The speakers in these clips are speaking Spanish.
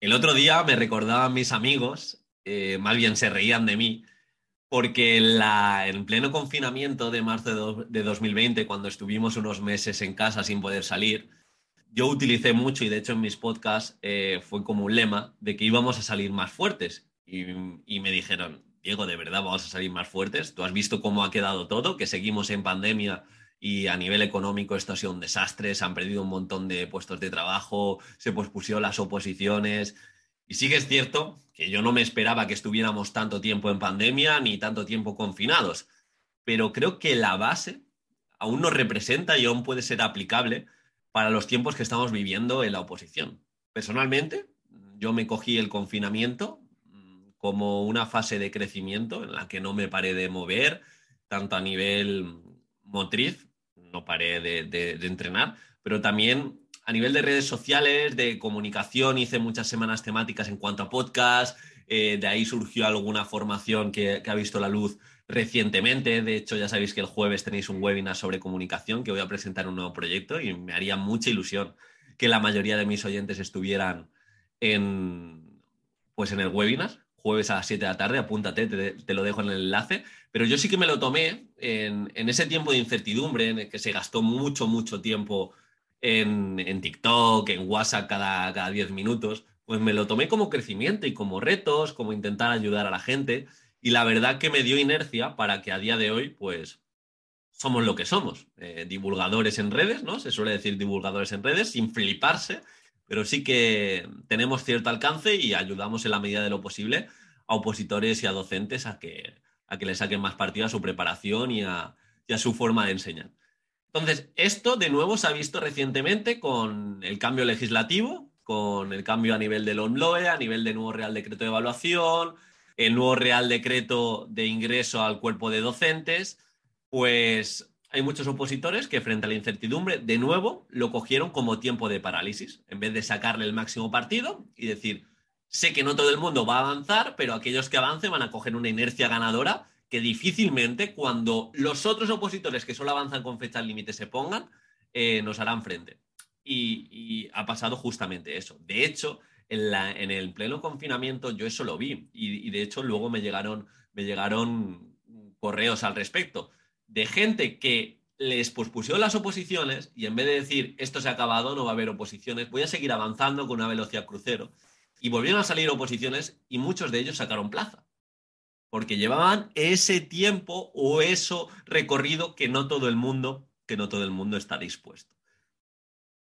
El otro día me recordaban mis amigos, eh, más bien se reían de mí, porque la, en pleno confinamiento de marzo de, do, de 2020, cuando estuvimos unos meses en casa sin poder salir, yo utilicé mucho y de hecho en mis podcasts eh, fue como un lema de que íbamos a salir más fuertes. Y, y, me dijeron, Diego, ¿de verdad vamos a salir más fuertes? ¿Tú has visto cómo ha quedado todo? Que seguimos en pandemia y a nivel económico esto ha sido un desastre, se han perdido un montón de puestos de trabajo, se pospusieron las oposiciones. Y sí que es cierto que yo no me esperaba que estuviéramos tanto tiempo en pandemia ni tanto tiempo confinados, pero creo que la base aún nos representa y aún puede ser aplicable para los tiempos que estamos viviendo en la oposición. Personalmente, yo me cogí el confinamiento como una fase de crecimiento en la que no me paré de mover, tanto a nivel motriz, no paré de, entrenar, pero también a nivel de redes sociales, de comunicación, hice muchas semanas temáticas en cuanto a podcast, eh, de ahí surgió alguna formación que, que, ha visto la luz recientemente, de hecho ya sabéis que el jueves tenéis un webinar sobre comunicación que voy a presentar un nuevo proyecto y me haría mucha ilusión que la mayoría de mis oyentes estuvieran en, pues en el webinar, jueves a las 7 de la tarde, apúntate, te, lo dejo en el enlace. Pero yo sí que me lo tomé en, ese tiempo de incertidumbre, en el que se gastó mucho, mucho tiempo en, en TikTok, en WhatsApp cada, cada 10 minutos, pues me lo tomé como crecimiento y como retos, como intentar ayudar a la gente. Y la verdad que me dio inercia para que a día de hoy, pues, somos lo que somos, eh, divulgadores en redes, ¿no? Se suele decir divulgadores en redes, sin fliparse, pero sí que tenemos cierto alcance y ayudamos en la medida de lo posible a opositores y a docentes a que, a que le saquen más partido a su preparación y a, su forma de enseñar. Entonces, esto de nuevo se ha visto recientemente con el cambio legislativo, con el cambio a nivel del ONLOE, a nivel del nuevo Real Decreto de Evaluación, el nuevo Real Decreto de Ingreso al Cuerpo de Docentes, pues hay muchos opositores que frente a la incertidumbre, de nuevo, lo cogieron como tiempo de parálisis, en vez de sacarle el máximo partido y decir, sé que no todo el mundo va a avanzar, pero aquellos que avancen van a coger una inercia ganadora que difícilmente cuando los otros opositores que solo avanzan con fechas límite se pongan, eh, nos harán frente. Y, y, ha pasado justamente eso. De hecho, en, la, en, el pleno confinamiento yo eso lo vi y, y de hecho luego me llegaron, me llegaron correos al respecto de gente que les pospusieron las oposiciones y en vez de decir esto se ha acabado, no va a haber oposiciones, voy a seguir avanzando con una velocidad crucero. Y volvieron a salir oposiciones y muchos de ellos sacaron plaza. Porque llevaban ese tiempo o eso recorrido que no todo el mundo, que no todo el mundo está dispuesto.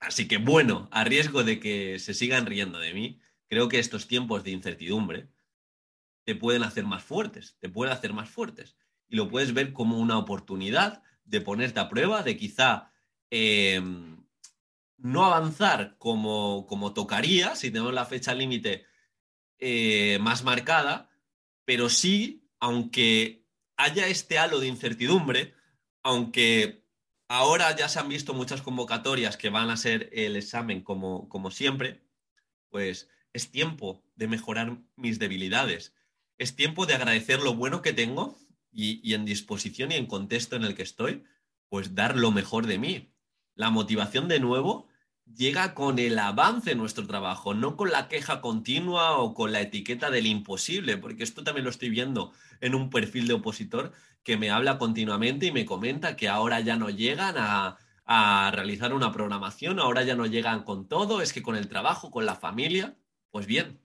Así que bueno, a riesgo de que se sigan riendo de mí, creo que estos tiempos de incertidumbre te pueden hacer más fuertes, te pueden hacer más fuertes y lo puedes ver como una oportunidad de ponerte a prueba, de quizá eh, no avanzar como, como, tocaría si tenemos la fecha límite eh, más marcada, pero sí, aunque haya este halo de incertidumbre, aunque ahora ya se han visto muchas convocatorias que van a ser el examen como, como siempre, pues es tiempo de mejorar mis debilidades. Es tiempo de agradecer lo bueno que tengo y, en disposición y en contexto en el que estoy, pues dar lo mejor de mí. La motivación de nuevo llega con el avance en nuestro trabajo, no con la queja continua o con la etiqueta del imposible, porque esto también lo estoy viendo en un perfil de opositor que me habla continuamente y me comenta que ahora ya no llegan a, a realizar una programación, ahora ya no llegan con todo, es que con el trabajo, con la familia, pues bien,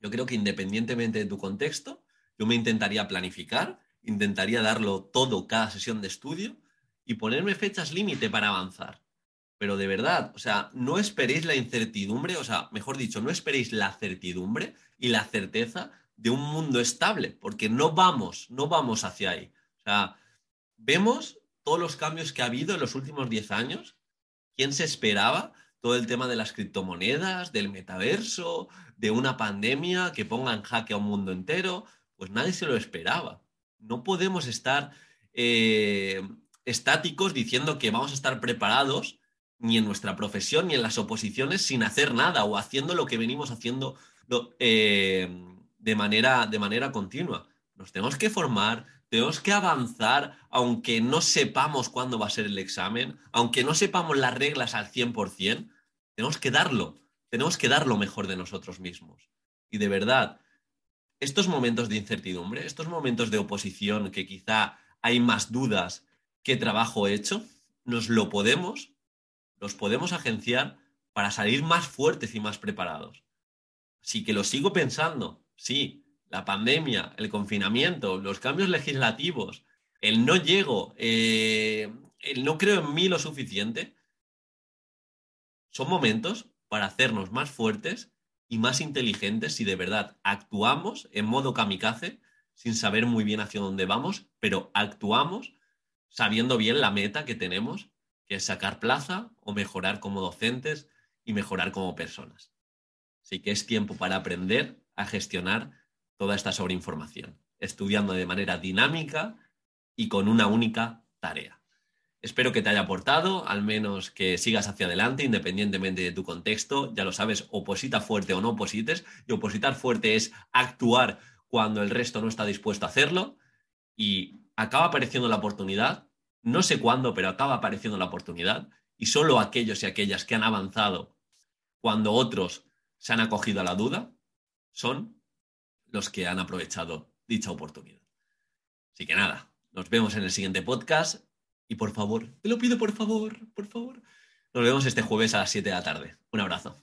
yo creo que independientemente de tu contexto, yo me intentaría planificar, intentaría darlo todo cada sesión de estudio y ponerme fechas límite para avanzar. Pero de verdad, o sea, no esperéis la incertidumbre, o sea, mejor dicho, no esperéis la certidumbre y la certeza de un mundo estable, porque no vamos, no vamos hacia ahí. O sea, vemos todos los cambios que ha habido en los últimos 10 años, quién se esperaba todo el tema de las criptomonedas, del metaverso, de una pandemia que ponga en jaque a un mundo entero, pues nadie se lo esperaba. No podemos estar eh, estáticos diciendo que vamos a estar preparados ni en nuestra profesión ni en las oposiciones sin hacer nada o haciendo lo que venimos haciendo eh, de, manera, de manera continua. Nos tenemos que formar, tenemos que avanzar, aunque no sepamos cuándo va a ser el examen, aunque no sepamos las reglas al 100%, tenemos que darlo, tenemos que dar lo mejor de nosotros mismos. Y de verdad, estos momentos de incertidumbre, estos momentos de oposición que quizá hay más dudas que trabajo hecho, nos lo podemos, los podemos agenciar para salir más fuertes y más preparados. Así que lo sigo pensando, sí, la pandemia, el confinamiento, los cambios legislativos, el no llego, eh, el no creo en mí lo suficiente, son momentos para hacernos más fuertes y más inteligentes si de verdad actuamos en modo kamikaze sin saber muy bien hacia dónde vamos, pero actuamos sabiendo bien la meta que tenemos, que es sacar plaza o mejorar como docentes y mejorar como personas. Así que es tiempo para aprender a gestionar toda esta sobreinformación, estudiando de manera dinámica y con una única tarea. Espero que te haya aportado, al menos que sigas hacia adelante, independientemente de tu contexto. Ya lo sabes, oposita fuerte o no oposites. Y opositar fuerte es actuar cuando el resto no está dispuesto a hacerlo. Y acaba apareciendo la oportunidad. No sé cuándo, pero acaba apareciendo la oportunidad. Y solo aquellos y aquellas que han avanzado cuando otros se han acogido a la duda son los que han aprovechado dicha oportunidad. Así que nada, nos vemos en el siguiente podcast y por favor, te lo pido por favor, por favor. Nos vemos este jueves a las 7 de la tarde. Un abrazo.